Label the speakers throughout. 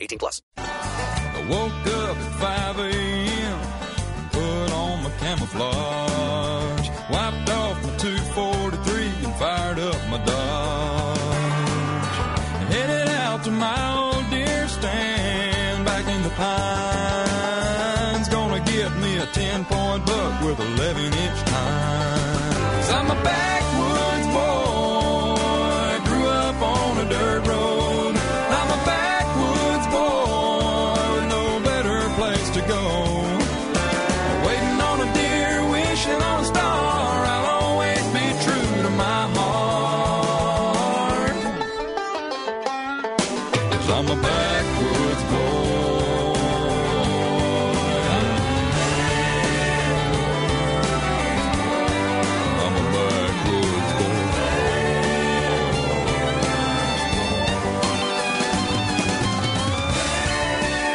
Speaker 1: 18 plus.
Speaker 2: I woke up at 5 a.m. Put on my camouflage. I'm a backwoods boy. I'm a backwoods boy.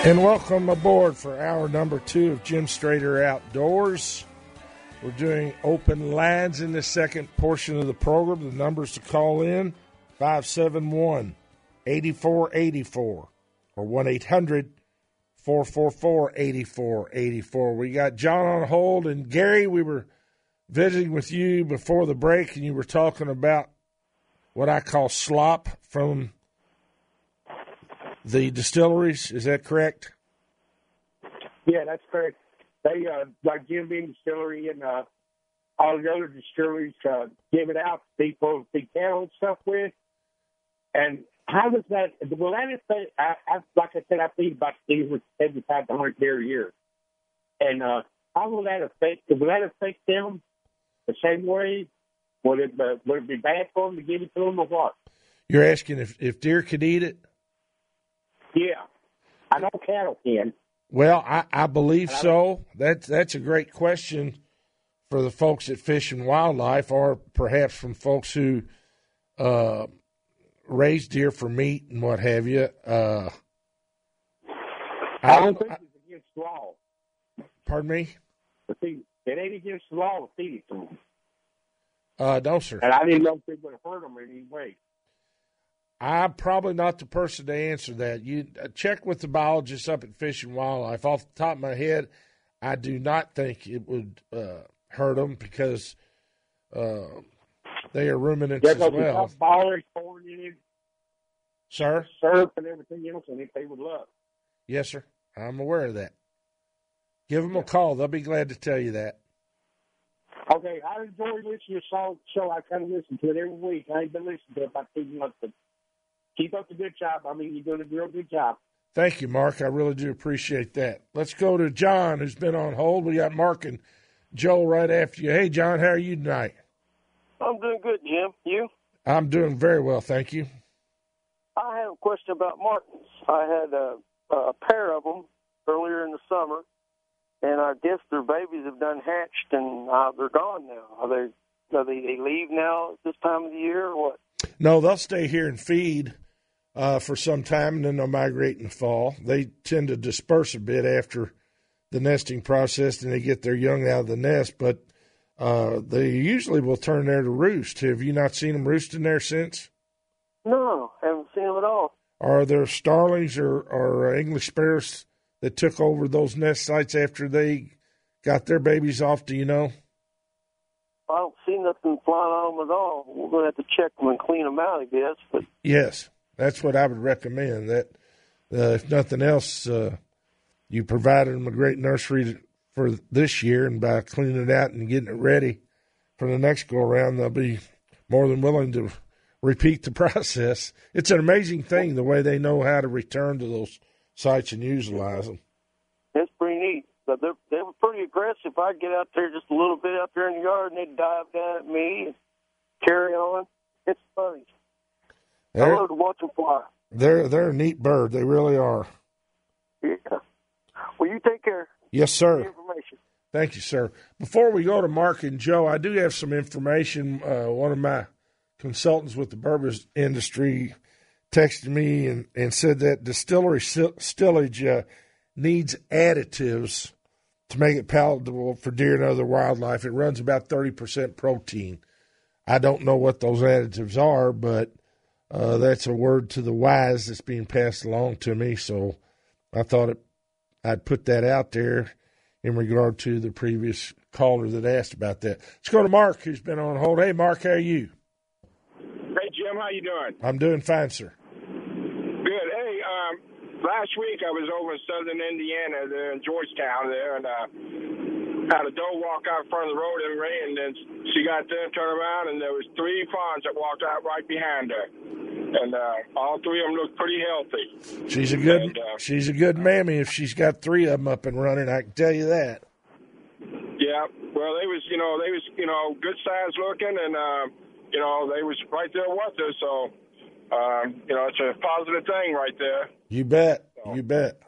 Speaker 3: And welcome aboard for hour number two of Jim Strader Outdoors. We're doing open lines in the second portion of the program. The numbers to call in 571 8484 or 1 800 444 8484. We got John on hold, and Gary, we were visiting with you before the break, and you were talking about what I call slop from the distilleries. Is that correct?
Speaker 4: Yeah, that's correct. They uh, like Jim Beam Distillery and uh, all the other distilleries uh, give it out to people to cattle and stuff with. And how does that? Will that affect? I, I, like I said, I feed about these seventy-five to hundred deer a year. And uh, how will that affect? Will that affect them the same way? Would it uh, would it be bad for them to give it to them or what?
Speaker 3: You're asking if, if deer could eat it?
Speaker 4: Yeah, I know cattle can.
Speaker 3: Well, I, I believe so. That's that's a great question for the folks at Fish and Wildlife, or perhaps from folks who uh, raise deer for meat and what have you. Uh,
Speaker 4: I don't think it's against law.
Speaker 3: pardon me.
Speaker 4: to feed it. It ain't against the law to feed it to them.
Speaker 3: Uh, no, sir.
Speaker 4: And I didn't know if it would hurt them in any way.
Speaker 3: I'm probably not the person to answer that. You uh, check with the biologists up at Fish and Wildlife. Off the top of my head, I do not think it would uh, hurt them because uh, they are ruminants
Speaker 4: Yeah,
Speaker 3: as well,
Speaker 4: ballers, corn in it,
Speaker 3: sir.
Speaker 4: syrup, and everything else in it. They would love.
Speaker 3: Yes, sir. I'm aware of that. Give them a call. They'll be glad to tell you that.
Speaker 4: Okay, I enjoy listening to your song show. I kind of listen to it every week. I ain't been listening to it about two months, but keep up the good job. I mean, you're doing a real good job.
Speaker 3: Thank you, Mark. I really do appreciate that. Let's go to John, who's been on hold. We got Mark and Joe right after you. Hey, John, how are you tonight?
Speaker 5: I'm doing good, Jim. You?
Speaker 3: I'm doing very well, thank you.
Speaker 5: I have a question about martins. I had a, a pair of them earlier in the summer, and I guess their babies have done hatched, and uh, they're gone now. Are they? Are they, they leave now at this time of the year, or what?
Speaker 3: No, they'll stay here and feed uh, for some time, and then they'll migrate in the fall. They tend to disperse a bit after the nesting process, and they get their young out of the nest. But uh, they usually will turn there to roost. Have you not seen them roosting there since?
Speaker 5: No, haven't seen them at all.
Speaker 3: Are there starlings or, or English sparrows that took over those nest sites after they got their babies off? Do you know?
Speaker 5: I don't see nothing flying on them at all. We're going to have to check them and clean them out, I guess. But
Speaker 3: Yes, that's what I would recommend. That uh, if nothing else, uh, you provided them a great nursery for this year, and by cleaning it out and getting it ready for the next go around, they'll be more than willing to repeat the process. It's an amazing thing the way they know how to return to those sites and utilize them.
Speaker 5: it's pretty neat. But they're they were pretty aggressive. I'd get out there just a little bit out there in the yard, and they'd dive down at me and carry on. It's funny. I
Speaker 3: They're,
Speaker 5: love to watch them fly.
Speaker 3: they're they're a neat bird. They really are. Yeah.
Speaker 5: Well, you take care.
Speaker 3: Yes, sir. Thank you, sir. Before we go to Mark and Joe, I do have some information. Uh, one of my consultants with the bourbon industry texted me and, and said that distillery stillage uh, needs additives to make it palatable for deer and other wildlife. It runs about 30% protein. I don't know what those additives are, but uh, that's a word to the wise that's being passed along to me. So I thought it, I'd put that out there in regard to the previous caller that asked about that. Let's go to Mark, who's been on hold. Hey, Mark, how are you?
Speaker 6: Hey, Jim, how you doing?
Speaker 3: I'm doing fine, sir.
Speaker 6: Good. Hey, um, last week I was over in southern Indiana, there in Georgetown, there, and uh, had a doe walk out in front of the road in rain, and then she got there, turned around, and there was three fawns that walked out right behind her and uh, all three of them looked pretty healthy.
Speaker 3: She's a good and, uh, she's a good mammy if she's got three of them up and running. I can tell you that.
Speaker 6: Yeah, well, they was you know they was you know good size looking, and uh, you know they was right there with us. So um, you know it's a positive thing right there.
Speaker 3: You bet. So, you bet.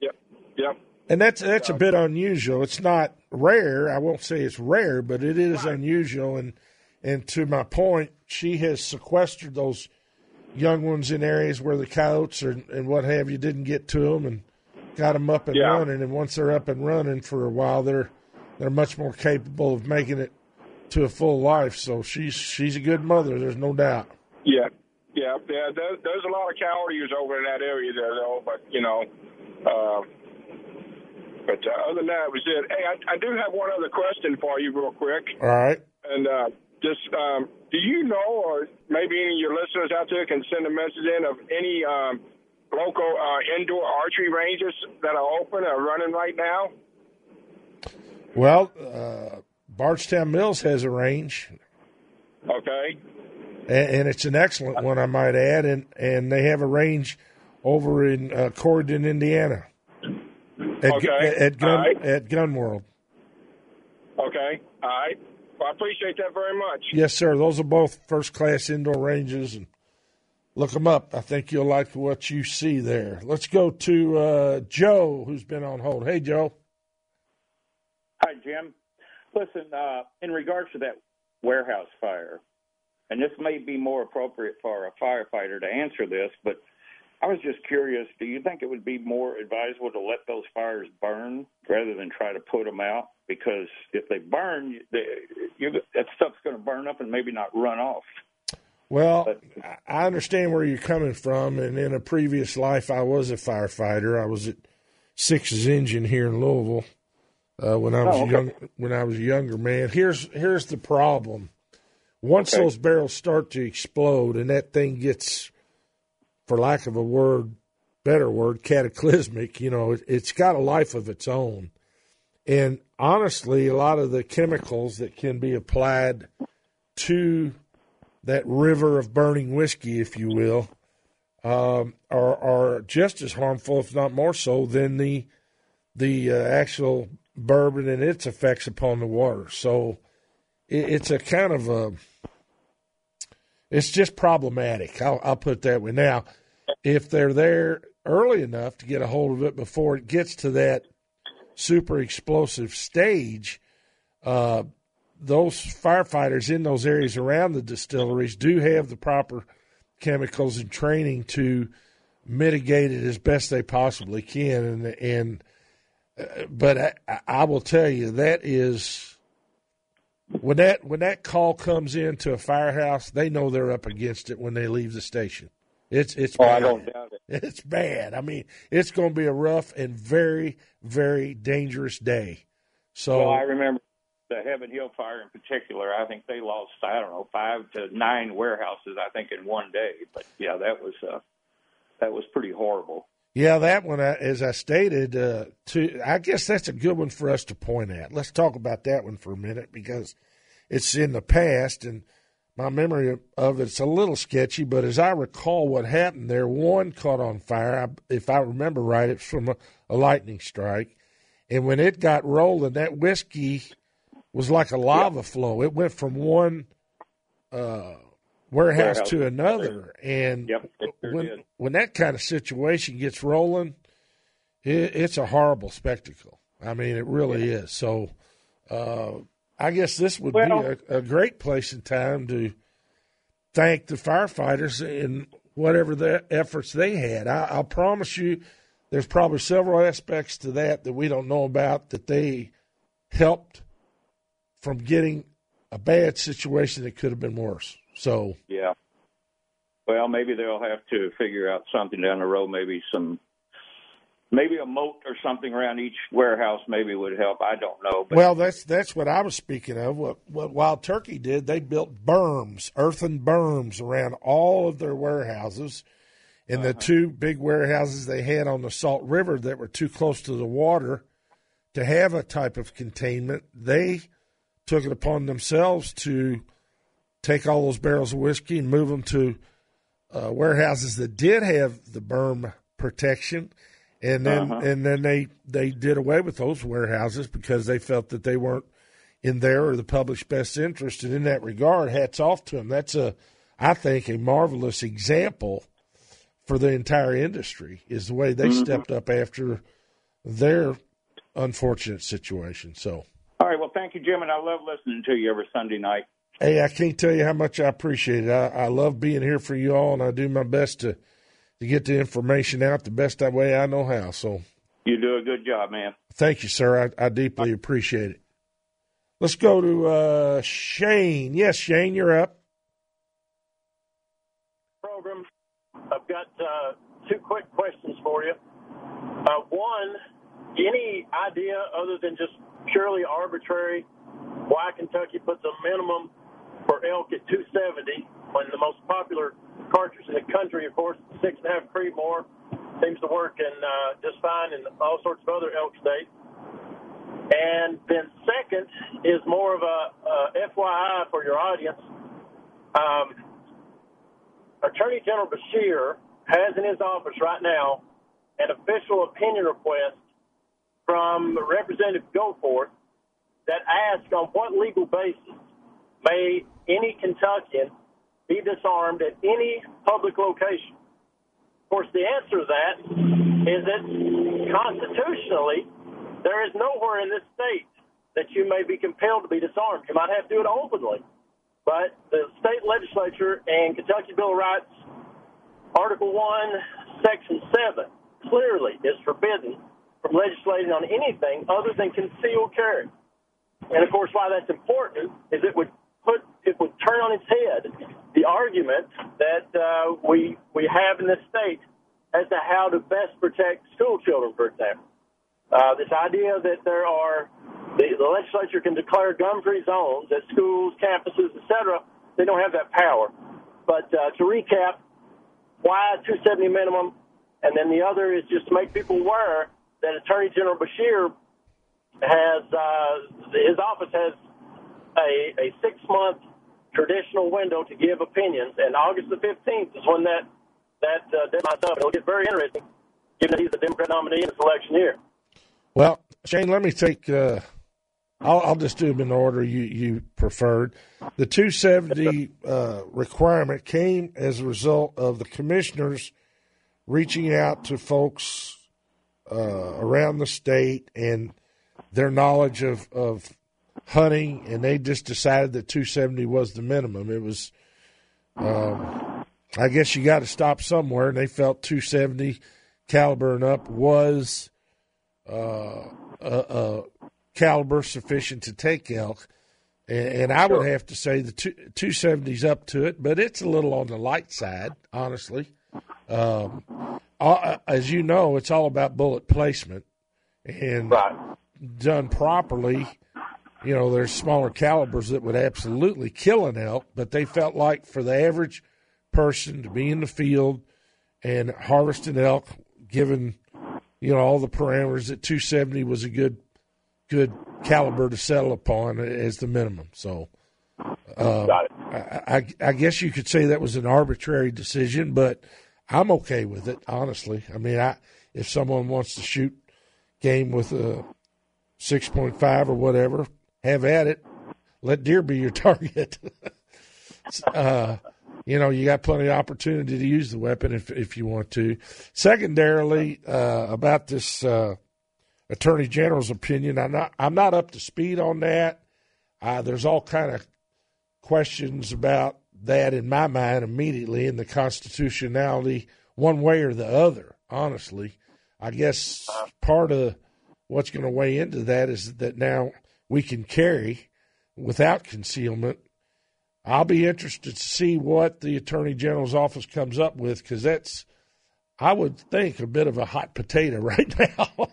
Speaker 6: Yep. Yep.
Speaker 3: And that's that's a bit unusual. It's not rare. I won't say it's rare, but it is right. unusual. And and to my point, she has sequestered those young ones in areas where the coyotes or, and what have you didn't get to them and got them up and yeah. running. And once they're up and running for a while, they're they're much more capable of making it to a full life. So she's she's a good mother. There's no doubt.
Speaker 6: Yeah, yeah, yeah. There's, there's a lot of coyotes over in that area there, though. But you know, uh, but uh, other than that, was it. Hey, I, I do have one other question for you, real quick.
Speaker 3: All right.
Speaker 6: And uh, just um, do you know, or maybe any of your listeners out there can send a message in of any um, local uh, indoor archery ranges that are open or running right now?
Speaker 3: Well, uh, Bardstown Mills has a range.
Speaker 6: Okay.
Speaker 3: And, and, it's an excellent one, I might add, and and they have a range over in uh, Corydon, Indiana. At,
Speaker 6: okay.
Speaker 3: At, at Gun right. at Gun World.
Speaker 6: Okay. All right. Well, I appreciate that very much.
Speaker 3: Yes, sir. Those are both first class indoor ranges, and look them up. I think you'll like what you see there. Let's go to uh, Joe, who's been on hold. Hey, Joe.
Speaker 7: Hi, Jim. Listen, uh, in regards to that warehouse fire, and this may be more appropriate for a firefighter to answer this, but I was just curious. Do you think it would be more advisable to let those fires burn rather than try to put them out? Because if they burn, they, you, that stuff's going to burn up and maybe not run off.
Speaker 3: Well, but, I understand where you're coming from, and in a previous life, I was a firefighter. I was at Six's Engine here in Louisville uh, when I was oh, okay. young. When I was a younger man, here's here's the problem. Once okay. those barrels start to explode, and that thing gets for lack of a word, better word, cataclysmic. You know, it, it's got a life of its own. And honestly, a lot of the chemicals that can be applied to that river of burning whiskey, if you will, um, are are just as harmful, if not more so, than the the uh, actual bourbon and its effects upon the water. So it, it's a kind of a it's just problematic. I'll, I'll put that way. Now, if they're there early enough to get a hold of it before it gets to that super explosive stage, uh, those firefighters in those areas around the distilleries do have the proper chemicals and training to mitigate it as best they possibly can. And, and uh, but I, I will tell you that is when that when that call comes into a firehouse, they know they're up against it when they leave the station. It's it's
Speaker 7: oh,
Speaker 3: bad.
Speaker 7: I don't doubt it.
Speaker 3: It's bad. I mean, it's going to be a rough and very very dangerous day. So
Speaker 7: well, I remember the Heaven Hill fire in particular. I think they lost I don't know five to nine warehouses. I think in one day. But yeah, that was uh, that was pretty horrible.
Speaker 3: Yeah, that one, uh, as I stated, uh, to I guess that's a good one for us to point at. Let's talk about that one for a minute because it's in the past and my memory of it's a little sketchy. But as I recall, what happened there, one caught on fire. I, if I remember right, it's from a, a lightning strike, and when it got rolling, that whiskey was like a lava flow. It went from one uh, warehouse, warehouse to another, and
Speaker 7: yep,
Speaker 3: when when that kind of situation gets rolling, it, it's a horrible spectacle. I mean, it really is. So, uh, I guess this would
Speaker 7: Well-
Speaker 3: be a, a great place and time to thank the firefighters and whatever the efforts they had. I, promise you, there's probably several aspects to that that we don't know about that they helped from getting a bad situation that could have been worse. So,
Speaker 7: Yeah. Well, maybe they'll have to figure out something down the road. Maybe some, maybe a moat or something around each warehouse maybe would help. I don't know. But
Speaker 3: well, that's that's what I was speaking of. What what Wild Turkey did, they built berms, earthen berms around all of their warehouses. And the two big warehouses they had on the Salt River that were too close to the water to have a type of containment, they took it upon themselves to take all those barrels of whiskey and move them to uh, warehouses that did have the berm protection, and then
Speaker 7: Uh-huh.
Speaker 3: and then they they did away with those warehouses because they felt that they weren't in their or the public's best interest. And in that regard, hats off to them. That's a I think a marvelous example for the entire industry is the way they
Speaker 7: Mhm.
Speaker 3: stepped up after their unfortunate situation. So.
Speaker 7: all right. Well, thank you, Jim, and I love listening to you every Sunday night.
Speaker 3: Hey, I can't tell you how much I appreciate it. I, I love being here for you all, and I do my best to to get the information out the best way I know how. So,
Speaker 7: You do a good job, man.
Speaker 3: thank you, sir. I, I deeply appreciate it. Let's go to uh, Shane. Yes, Shane, you're up.
Speaker 8: program. I've got uh, two quick questions for you. Uh, one, any idea other than just purely arbitrary why Kentucky puts a minimum for elk at 270 when the most popular cartridge in the country, of course, six and a half Creedmoor, seems to work in uh, just fine in all sorts of other elk states. And then second is more of a, a FYI for your audience. Um, Attorney General Beshear has in his office right now an official opinion request from Representative Goforth that asks on what legal basis may any Kentuckian be disarmed at any public location. Of course, the answer to that is that constitutionally, there is nowhere in this state that you may be compelled to be disarmed. You might have to do it openly. But the state legislature and Kentucky Bill of Rights, Article 1, Section 7, clearly is forbidden from legislating on anything other than concealed carry. And of course, why that's important is it would put it would turn on its head the argument that uh, we we have in this state as to how to best protect school children, for example. Uh, this idea that there are the, the legislature can declare gun-free zones at schools, campuses, etc. They don't have that power. But uh, to recap, why 270 minimum, and then the other is just to make people aware that Attorney General Beshear has uh, his office has a, a six-month traditional window to give opinions, and August the 15th is when that that uh, deadline's up. It'll get very interesting, given that he's the Democrat nominee in this election year.
Speaker 3: Well, Shane, let me take. Uh, I'll, I'll just do them in the order you, you preferred. The 270 uh, requirement came as a result of the commissioners reaching out to folks uh, around the state and their knowledge of, of hunting, and they just decided that 270 was the minimum. It was, um, I guess you got to stop somewhere, and they felt 270 caliber and up was uh, a, a caliber sufficient to take elk. And, and I would have to say the two, 270's up to it, but it's a little on the light side, honestly. Um, as you know, it's all about bullet placement, and done properly. You know, there's smaller calibers that would absolutely kill an elk, but they felt like for the average person to be in the field and harvest an elk, given you know all the parameters, that 270 was a good good caliber to settle upon as the minimum. So, uh, I, I, I guess you could say that was an arbitrary decision, but I'm okay with it. Honestly, I mean, I if someone wants to shoot game with a 6.5 or whatever, have at it. Let deer be your target. uh, you know, you got plenty of opportunity to use the weapon if if you want to. Secondarily, uh, about this uh, attorney general's opinion, I'm not I'm not up to speed on that. Uh, there's all kind of questions about that in my mind immediately, in the constitutionality one way or the other. Honestly, I guess part of what's going to weigh into that is that now we can carry without concealment I'll be interested to see what the Attorney General's office comes up with because that's, I would think, a bit of a hot potato right now.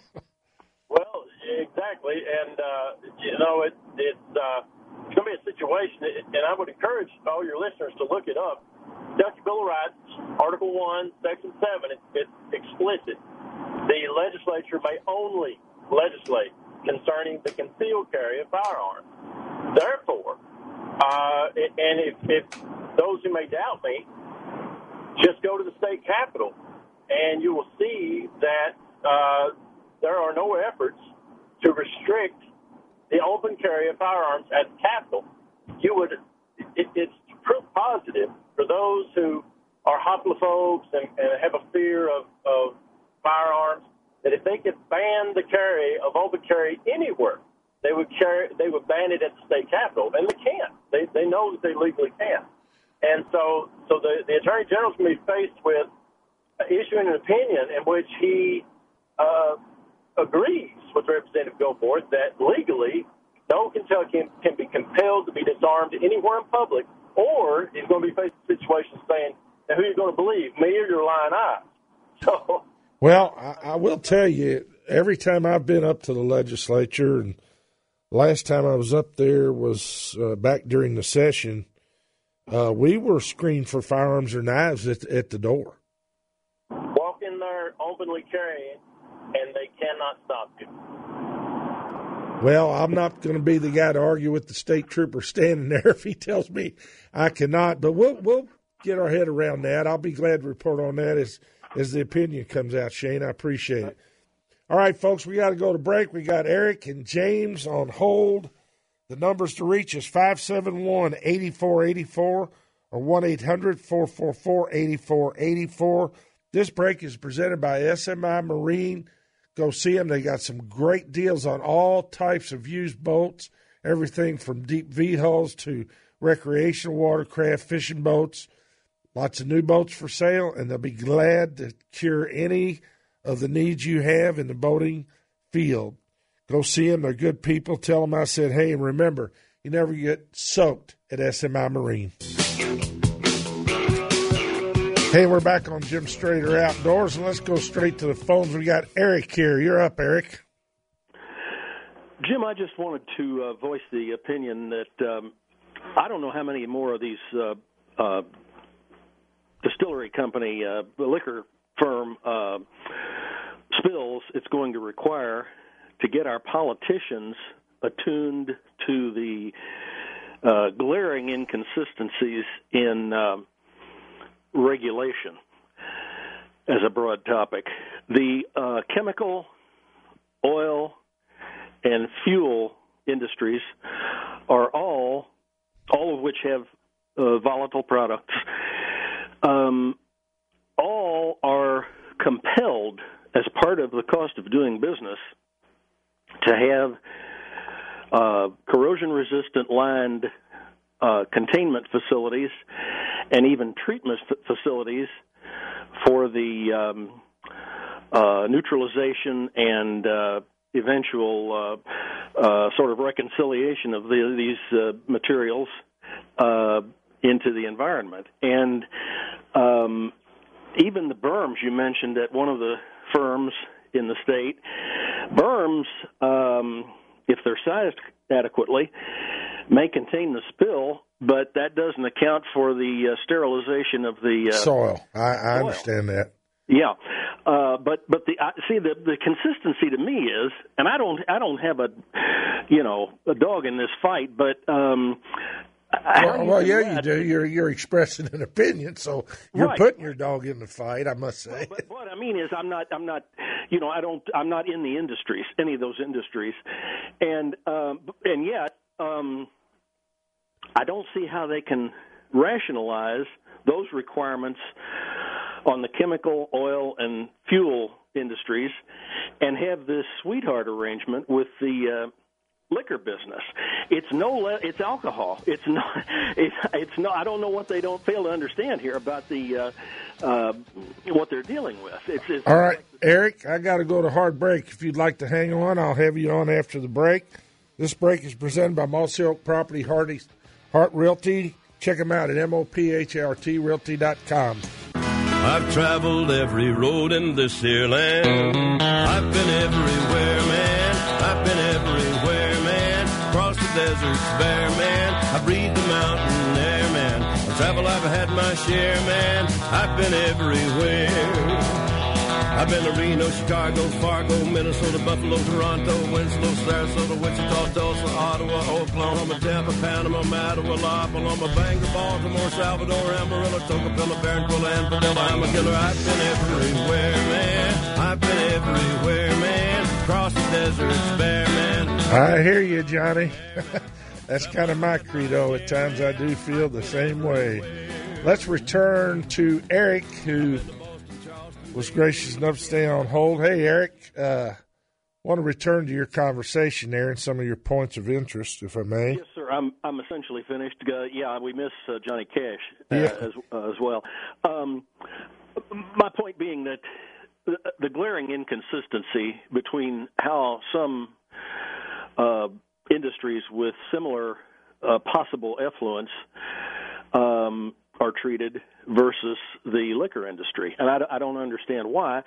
Speaker 8: well, exactly, and uh, you know it, it's uh, going to be a situation, and I would encourage all your listeners to look it up. Kentucky Bill of Rights, Article One, Section Seven. It, it's explicit. The legislature may only legislate concerning the concealed carry of firearms. Therefore, uh, and if, if those who may doubt me, just go to the state capitol, and you will see that uh, there are no efforts to restrict the open carry of firearms at the capitol. You would, it, it's proof positive for those who are hoplophobes and, and have a fear of, of firearms that if they could ban the carry of open carry anywhere, they would carry, they would ban it at the state capitol, and they can't. They they know that they legally can't. And so so the the attorney general's going to be faced with issuing an opinion in which he uh, agrees with Representative Goforth that legally no Kentuckian can be compelled to be disarmed anywhere in public, or he's going to be faced with situations saying, "Now who are you going to believe, me or your lying eyes?" So.
Speaker 3: Well, I, I will tell you, every time I've been up to the legislature and last time I was up there was uh, back during the session. Uh, we were screened for firearms or knives at, at the door.
Speaker 8: Walk in there openly carrying, and they cannot stop you.
Speaker 3: Well, I'm not going to be the guy to argue with the state trooper standing there if he tells me I cannot. But we'll we'll get our head around that. I'll be glad to report on that as as the opinion comes out. Shane, I appreciate it. All right, folks, we got to go to break. We got Eric and James on hold. The numbers to reach is 571 8484 or 1 800 444 8484. This break is presented by SMI Marine. Go see them. They got some great deals on all types of used boats, everything from deep V hulls to recreational watercraft, fishing boats. Lots of new boats for sale, and they'll be glad to cure any of the needs you have in the boating field. Go see them. They're good people. Tell them I said, hey, and remember, you never get soaked at SMI Marine. Hey, we're back on Jim Strader Outdoors, and let's go straight to the phones. We got Eric here. You're up, Eric.
Speaker 9: Jim, I just wanted to uh, voice the opinion that um, I don't know how many more of these uh, uh, distillery company, uh, liquor firm uh, spills it's going to require to get our politicians attuned to the uh, glaring inconsistencies in uh, regulation as a broad topic. The uh, chemical, oil, and fuel industries are all, all of which have uh, volatile products, um, all are compelled as part of the cost of doing business to have uh, corrosion resistant lined uh, containment facilities and even treatment facilities for the um, uh, neutralization and uh, eventual uh, uh, sort of reconciliation of the, these materials into the environment. And um, even the berms you mentioned at one of the firms in the state, berms, um, if they're sized adequately, may contain the spill, but that doesn't account for the uh, sterilization of the uh,
Speaker 3: soil. I, I understand that.
Speaker 9: Yeah, uh, but but the uh, see the the consistency to me is, and I don't I don't have a you know a dog in this fight, but um,
Speaker 3: well, well yeah, you do. You're you're expressing an opinion, so you're
Speaker 9: right.
Speaker 3: putting your dog in the fight. I must say.
Speaker 9: But what I mean is, I'm not. I'm not. You know, I don't. I'm not in the industries, any of those industries, and um, and yet, um, I don't see how they can rationalize those requirements on the chemical, oil, and fuel industries, and have this sweetheart arrangement with the uh, liquor business. It's no le- it's alcohol. It's not it's it's not I don't know what they don't fail to understand here about the uh, uh, what they're dealing with. It's, it's
Speaker 3: All right, Eric, I got to go to hard break. If you'd like to hang on, I'll have you on after the break. This break is presented by Mossy Oak Property Hardy Hart Realty. Check them out at mophrtrealty.com.
Speaker 10: I've traveled every road in this here land. I've been everywhere, man. Deserts bare, man. I breathe the mountain air, man. I travel, I've had my share, man. I've been everywhere. I've been to Reno, Chicago, Fargo, Minnesota, Buffalo, Toronto, Winslow, Sarasota, Wichita, Tulsa, Ottawa, Oklahoma, Tampa, Panama, Mattawa, La Paloma, Bangor, Baltimore, Salvador, Amarillo, Tocopilla, Barranquilla, and Padilla. I'm a killer. I've been everywhere, man. I've been everywhere, man. Across the deserts, bare, man.
Speaker 3: I hear you, Johnny. That's kind of my credo. At times I do feel the same way. Let's return to Eric, who was gracious enough to stay on hold. Hey, Eric, uh, want to return to your conversation there and some of your points of interest, if I may.
Speaker 9: Yes, sir. I'm I'm essentially finished. Uh, yeah, we miss uh, Johnny Cash uh,
Speaker 3: Yeah.
Speaker 9: as uh, as well. Um, my point being that the, the glaring inconsistency between how some uh, industries with similar uh, possible effluence um, are treated versus the liquor industry, and I, I don't understand why.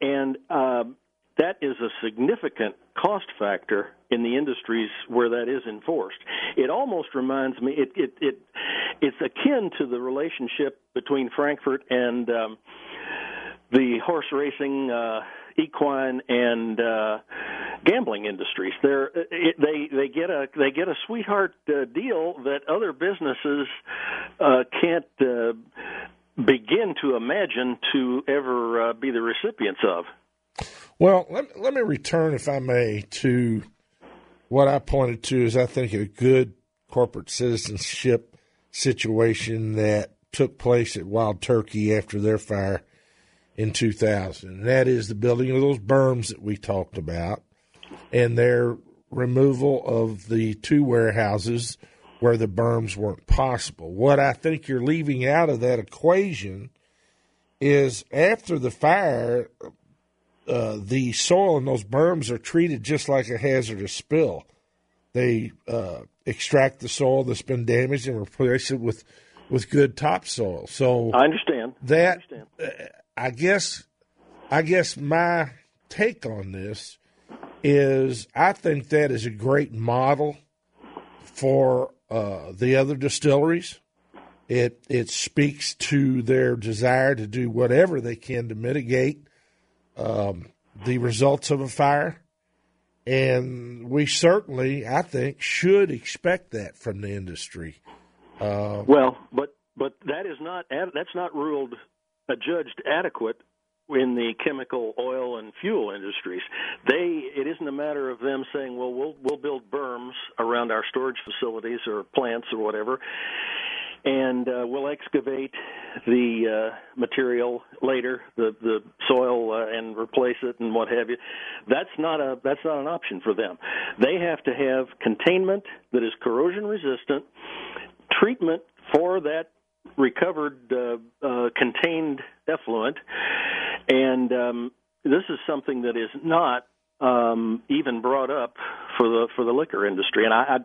Speaker 9: And um, that is a significant cost factor in the industries where that is enforced. It almost reminds me it it, it it's akin to the relationship between Frankfort and um, the horse racing, uh, equine, and uh, gambling industries. They're it, they they get a they get a sweetheart uh, deal that other businesses uh, can't. Uh, begin to imagine to ever uh, be the recipients of.
Speaker 3: Well, let, let me return, if I may, to what I pointed to as I think a good corporate citizenship situation that took place at Wild Turkey after their fire in 2000. And that is the building of those berms that we talked about and their removal of the two warehouses where the berms weren't possible. What I think you're leaving out of that equation is after the fire, uh, the soil in those berms are treated just like a hazardous spill. They uh, extract the soil that's been damaged and replace it with with good topsoil. So
Speaker 9: I understand
Speaker 3: that.
Speaker 9: I, understand.
Speaker 3: Uh, I guess I guess my take on this is I think that is a great model for uh, the other distilleries. It it speaks to their desire to do whatever they can to mitigate um, the results of a fire, and we certainly, I think, should expect that from the industry. Uh,
Speaker 9: well, but but that is not that's not ruled adjudged adequate in the chemical, oil, and fuel industries. They it isn't a matter of them saying, well, we'll we'll build berms around our storage facilities or plants or whatever, and uh, we'll excavate the uh, material later, the the soil, uh, and replace it and what have you. That's not a that's not an option for them. They have to have containment that is corrosion resistant, treatment for that recovered uh, uh, contained effluent, and um, this is something that is not um, even brought up for the for the liquor industry. And I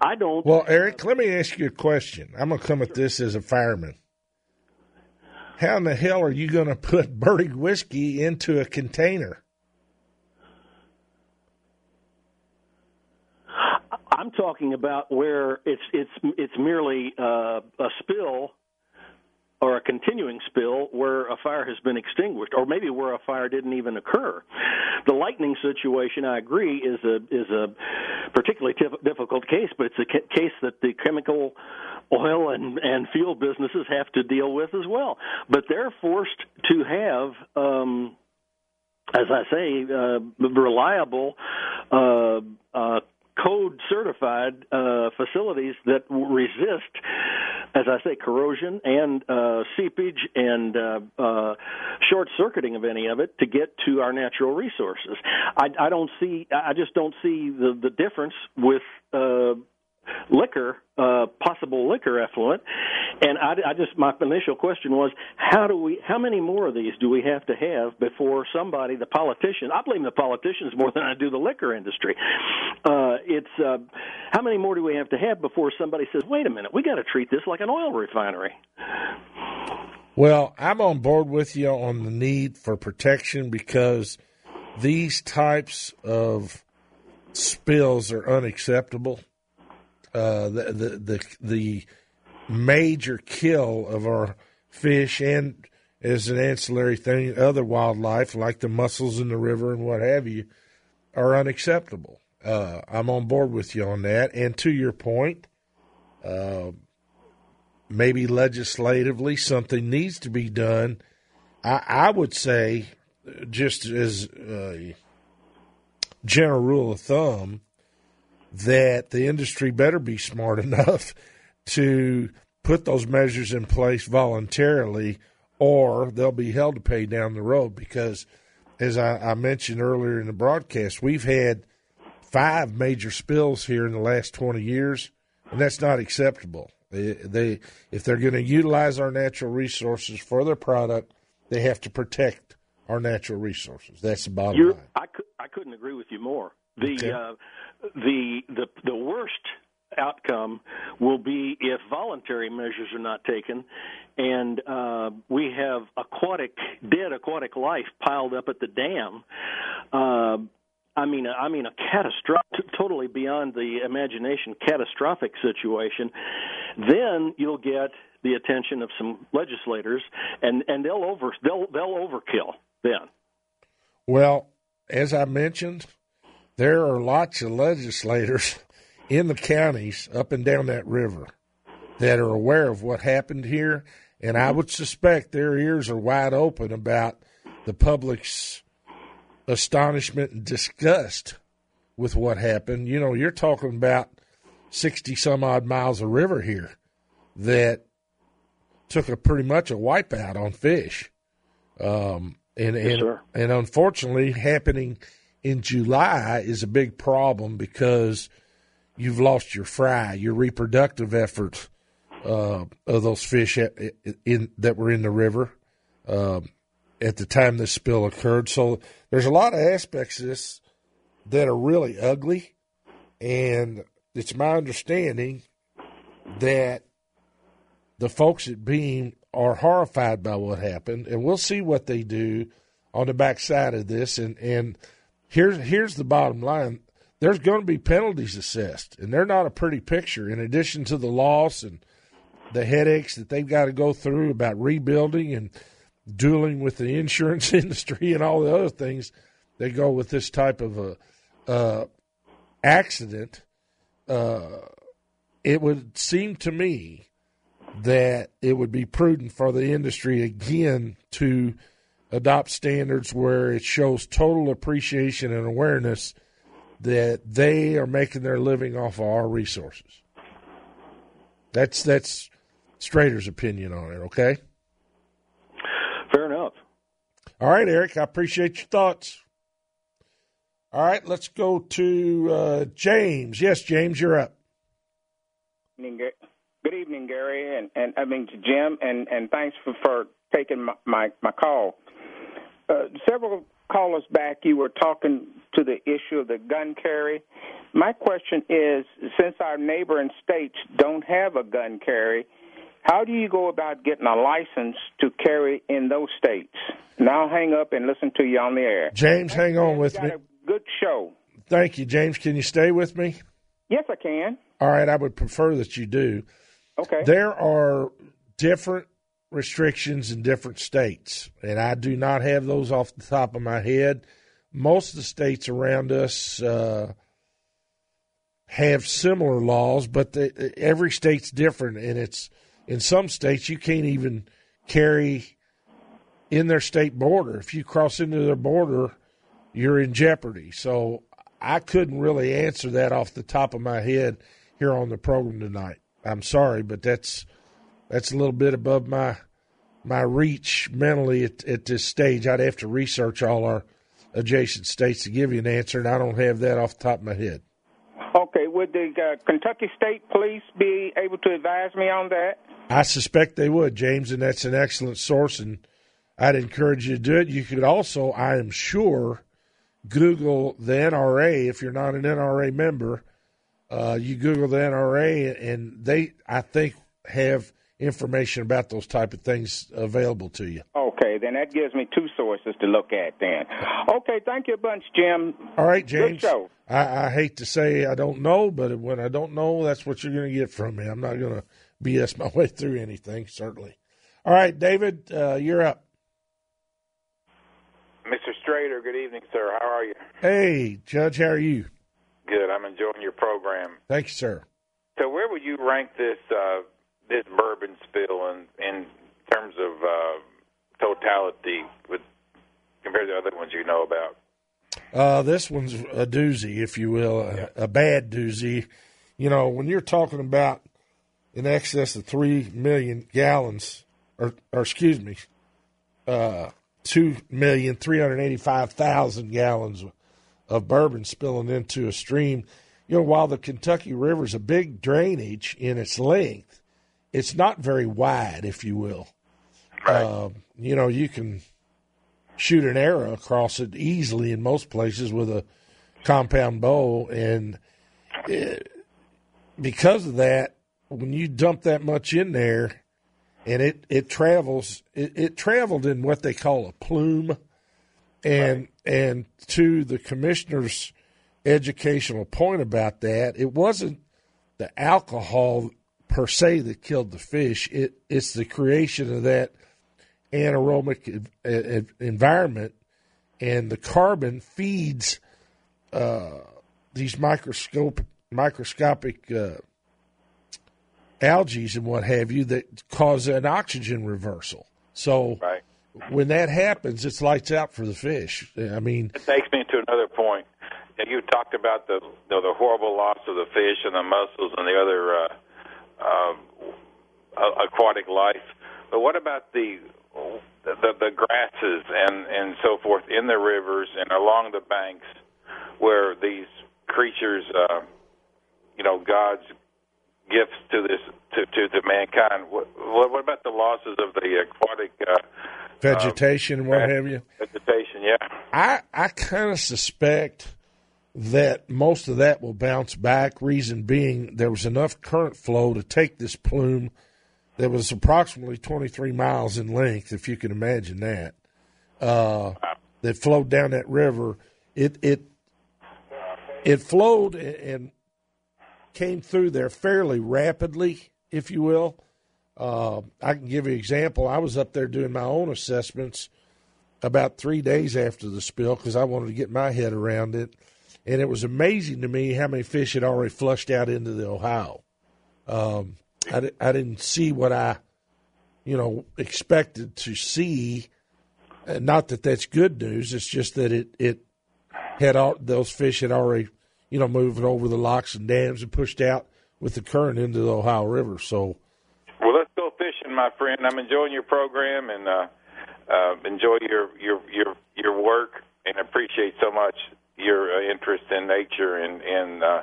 Speaker 9: I, I don't.
Speaker 3: Well, Eric, let me ask you a question. I'm going to come at this as a fireman. How in the hell are you going to put Berg whiskey into a container?
Speaker 9: I'm talking about where it's it's it's merely uh, a spill or a continuing spill where a fire has been extinguished, or maybe where a fire didn't even occur. The lightning situation, I agree, is a is a particularly tif- difficult case, but it's a ca- case that the chemical, oil, and and fuel businesses have to deal with as well. But they're forced to have. Um, as I say, uh, reliable, uh, uh, code certified uh, facilities that resist as I say, corrosion and uh, seepage and uh, uh, short circuiting of any of it to get to our natural resources. I, I don't see. I just don't see the the difference with. Liquor, uh, possible liquor effluent. And I, I just my initial question was, how do we, how many more of these do we have to have before somebody, the politician, I blame the politicians more than I do the liquor industry. Uh, it's uh, how many more do we have to have before somebody says, wait a minute, we got to treat this like an oil refinery.
Speaker 3: Well, I'm on board with you on the need for protection because these types of spills are unacceptable. Uh, the, the the the major kill of our fish and as an ancillary thing, other wildlife like the mussels in the river and what have you are unacceptable. Uh, I'm on board with you on that. And to your point, uh, maybe legislatively something needs to be done. I, I would say, just as a general rule of thumb, that the industry better be smart enough to put those measures in place voluntarily or they'll be held to pay down the road because as I, I, mentioned earlier in the broadcast, we've had five major spills here in the last 20 years, and that's not acceptable. They, they if they're going to utilize our natural resources for their product, they have to protect our natural resources. That's the bottom
Speaker 9: You're,
Speaker 3: line.
Speaker 9: I, I couldn't agree with you more. The
Speaker 3: Okay.
Speaker 9: uh, the the the worst outcome will be if voluntary measures are not taken and uh, we have aquatic dead aquatic life piled up at the dam uh, I mean, I mean, a catastrophic, totally beyond the imagination, catastrophic situation. Then you'll get the attention of some legislators, and and they'll over they'll they'll overkill then.
Speaker 3: Well, as I mentioned, there are lots of legislators in the counties up and down that river that are aware of what happened here, and I would suspect their ears are wide open about the public's astonishment and disgust with what happened. You know, you're talking about 60 some odd miles of river here that took a pretty much a wipeout on fish. Um, and and,
Speaker 9: sir.
Speaker 3: and unfortunately, happening in July is a big problem because you've lost your fry, your reproductive efforts uh, of those fish in, that were in the river um, at the time this spill occurred. So there's a lot of aspects of this that are really ugly, and it's my understanding that the folks at Beam are horrified by what happened, and we'll see what they do on the backside of this. And and here's here's the bottom line: there's going to be penalties assessed, and they're not a pretty picture. In addition to the loss and the headaches that they've got to go through about rebuilding and dueling with the insurance industry and all the other things that go with this type of a uh, accident, uh, it would seem to me that it would be prudent for the industry again to adopt standards where it shows total appreciation and awareness that they are making their living off of our resources. That's that's Strader's opinion on it. Okay.
Speaker 9: Fair enough.
Speaker 3: All right, Eric. I appreciate your thoughts. All right, let's go to uh, James. Yes, James, you're up.
Speaker 11: Good evening, Gary, and, and I mean to Jim, and, and thanks for, for taking my, my, my call. Uh, several callers back, you were talking to the issue of the gun carry. My question is, since our neighboring states don't have a gun carry, how do you go about getting a license to carry in those states? Now hang up and listen to you on the air.
Speaker 3: James, hang on with me.
Speaker 11: good show.
Speaker 3: Thank you, James. Can you stay with me?
Speaker 11: Yes, I can.
Speaker 3: All right, I would prefer that you do.
Speaker 11: Okay.
Speaker 3: There are different restrictions in different states, and I do not have those off the top of my head. Most of the states around us uh, have similar laws, but the, every state's different, and it's in some states you can't even carry in their state border. If you cross into their border, you're in jeopardy. So I couldn't really answer that off the top of my head here on the program tonight. I'm sorry, but that's that's a little bit above my my reach mentally at, at this stage. I'd have to research all our adjacent states to give you an answer, and I don't have that off the top of my head.
Speaker 11: Okay, would the uh, Kentucky State Police be able to advise me on that?
Speaker 3: I suspect they would, James, and that's an excellent source, and I'd encourage you to do it. You could also, I am sure, Google the NRA if you're not an NRA member. Uh, you Google the NRA, and they, I think, have information about those type of things available to you.
Speaker 11: Okay, then that gives me two sources to look at then. Okay, thank you a bunch, Jim.
Speaker 3: All right, James.
Speaker 11: Good show.
Speaker 3: I, I hate to say I don't know, but when I don't know, that's what you're going to get from me. I'm not going to BS my way through anything, certainly. All right, David, uh, you're up.
Speaker 12: Mr. Strader, good evening, sir. How are you?
Speaker 3: Hey, Judge, how are you?
Speaker 12: Good. I'm enjoying your program.
Speaker 3: Thank you, sir.
Speaker 12: So, where would you rank this uh, this bourbon spill in in terms of uh, totality with compared to other ones you know about?
Speaker 3: Uh, this one's a doozy, if you will, a, a bad doozy. You know, when you're talking about in excess of three million gallons, or, or excuse me, uh, two million three hundred eighty-five thousand gallons of bourbon spilling into a stream. You know, while the Kentucky River is a big drainage in its length, it's not very wide, if you will.
Speaker 12: Right.
Speaker 3: Uh, you know, you can shoot an arrow across it easily in most places with a compound bow, and it, because of that, when you dump that much in there, and it it travels, it, it traveled in what they call a plume, and and to the commissioner's educational point about that, it wasn't the alcohol per se that killed the fish. It it's the creation of that anaerobic environment, and the carbon feeds uh, these microscope microscopic uh, algae and what have you that cause an oxygen reversal. So
Speaker 12: Right.
Speaker 3: when that happens, it's lights out for the fish. I mean,
Speaker 12: It takes me to another point. You, you talked about the you know, the horrible loss of the fish and the mussels and the other uh, uh, aquatic life, but what about the the, the grasses and and so forth in the rivers and along the banks where these creatures, uh, you know, God's gifts to this to to, to mankind. What, what about the losses of the aquatic uh,
Speaker 3: vegetation and what have you.
Speaker 12: vegetation? Yeah.
Speaker 3: I I kind of suspect that most of that will bounce back. Reason being, there was enough current flow to take this plume that was approximately 23 miles in length, if you can imagine that. Uh, that flowed down that river. It it it flowed and- came through there fairly rapidly, if you will. Uh, I can give you an example. I was up there doing my own assessments about three days after the spill because I wanted to get my head around it. And it was amazing to me how many fish had already flushed out into the Ohio. Um, I, I didn't see what I, you know, expected to see. And not that that's good news. It's just that it it had all those fish had already, you know, moved over the locks and dams and pushed out with the current into the Ohio River. So
Speaker 12: Well, let's go fishing, my friend. I'm enjoying your program and uh, uh, enjoy your your your your work and appreciate so much your uh, interest in nature and and uh,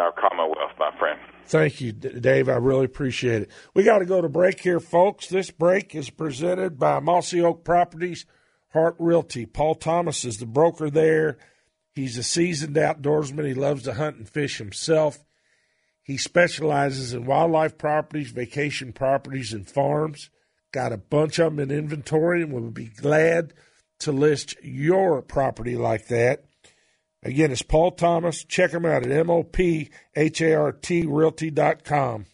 Speaker 12: our Commonwealth, my friend.
Speaker 3: Thank you, Dave. I really appreciate it. We got to go to break here, folks. This break is presented by Mossy Oak Properties, Hart Realty. Paul Thomas is the broker there. He's a seasoned outdoorsman. He loves to hunt and fish himself. He specializes in wildlife properties, vacation properties, and farms. Got a bunch of them in inventory and will be glad to list your property like that. Again, it's Paul Thomas. Check him out at M-O-P-H-A-R-T realty.com.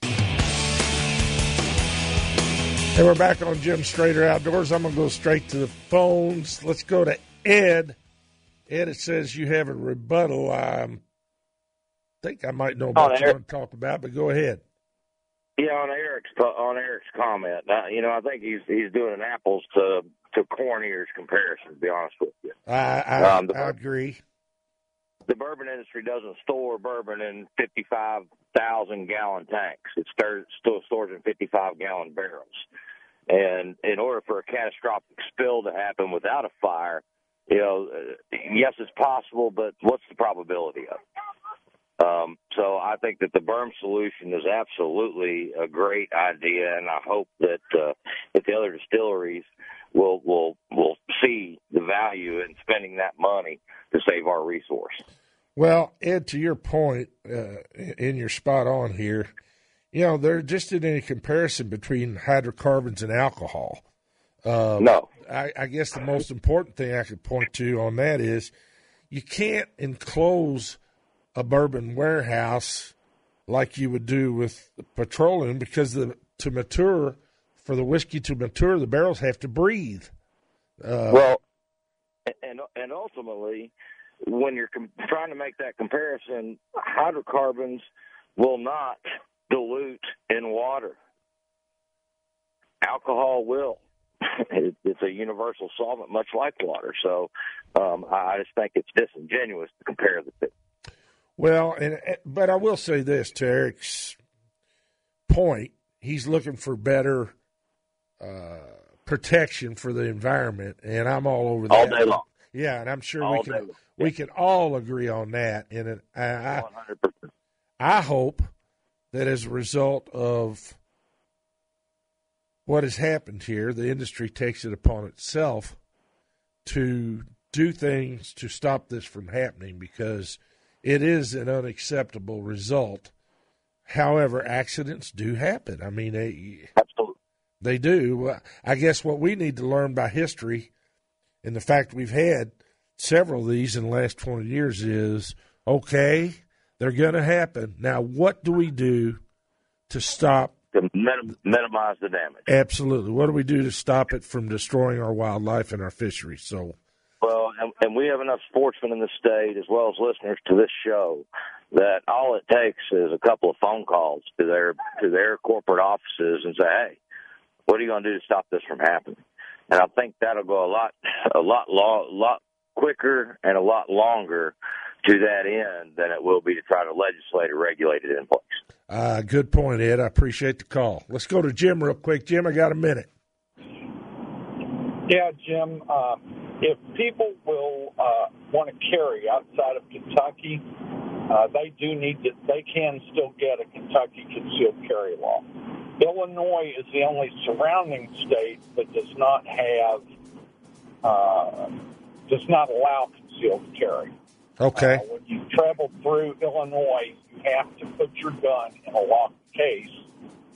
Speaker 3: And we're back on Jim Strader Outdoors. I'm going to go straight to the phones. Let's go to Ed. Ed, it says you have a rebuttal. I think I might know about what you want to talk about, but go ahead.
Speaker 13: Yeah, on Eric's on Eric's comment, uh, you know, I think he's he's doing an apples to to corn ears comparison. To be honest with you,
Speaker 3: I, I,
Speaker 13: Um, the-
Speaker 3: I agree.
Speaker 13: The bourbon industry doesn't store bourbon in 55,000 gallon tanks. It still stores in 55 gallon barrels. And in order for a catastrophic spill to happen without a fire, you know, yes, it's possible, but what's the probability of it? Um, so I think that the berm solution is absolutely a great idea, and I hope that uh, that the other distilleries will will will see the value in spending that money to save our resource.
Speaker 3: Well, Ed, to your point, uh, and you're spot on here. You know, there just isn't any comparison between hydrocarbons and alcohol. Um,
Speaker 13: no.
Speaker 3: I, I guess the most important thing I could point to on that is you can't enclose a bourbon warehouse like you would do with petroleum because the to mature for the whiskey to mature the barrels have to breathe. Uh,
Speaker 13: well, and and ultimately, when you're com- trying to make that comparison, hydrocarbons will not dilute in water. Alcohol will. it's a universal solvent, much like water. So um, I just think it's disingenuous to compare the two.
Speaker 3: Well, and but I will say this to Eric's point: he's looking for better Uh, protection for the environment, and I'm all over that
Speaker 13: all day long.
Speaker 3: Yeah, and I'm sure
Speaker 13: all
Speaker 3: we can we can all agree on that. And I, I, I hope that as a result of what has happened here, the industry takes it upon itself to do things to stop this from happening because it is an unacceptable result. However, accidents do happen. I mean, they. They do. I guess what we need to learn by history and the fact we've had several of these in the last 20 years is okay, they're going to happen. Now, what do we do to stop
Speaker 13: to minim- minimize the damage.
Speaker 3: Absolutely. What do we do to stop it from destroying our wildlife and our fisheries? So,
Speaker 13: well, and, and we have enough sportsmen in the state as well as listeners to this show that all it takes is a couple of phone calls to their to their corporate offices and say, "Hey, what are you going to do to stop this from happening?" And I think that'll go a lot a lot lo- lot quicker and a lot longer to that end than it will be to try to legislate or regulate it in place.
Speaker 3: Uh, good point, Ed. I appreciate the call. Let's go to Jim real quick. Jim, I got a minute.
Speaker 14: Yeah, Jim. Uh, if people will uh, want to carry outside of Kentucky, uh, they do need to. They can still get a Kentucky concealed carry law. Illinois is the only surrounding state that does not have uh, does not allow concealed carry.
Speaker 3: Okay.
Speaker 14: Uh, when you travel through Illinois, you have to put your gun in a locked case,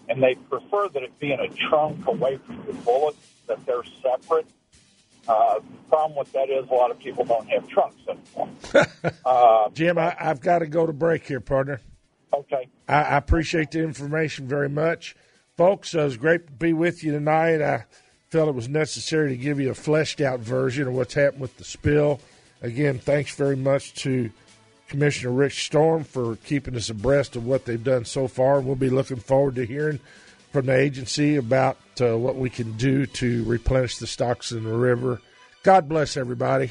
Speaker 14: and they prefer that it be in a trunk away from the bullets, that they're separate. Uh, the problem with that is a lot of people don't have trunks anymore. uh,
Speaker 3: Jim, I, I've got to go to break here, partner.
Speaker 14: Okay.
Speaker 3: I, I appreciate the information very much. Folks, uh, it was great to be with you tonight. I felt it was necessary to give you a fleshed out version of what's happened with the spill. Again, thanks very much to Commissioner Rich Storm for keeping us abreast of what they've done so far. We'll be looking forward to hearing from the agency about uh, what we can do to replenish the stocks in the river. God bless everybody.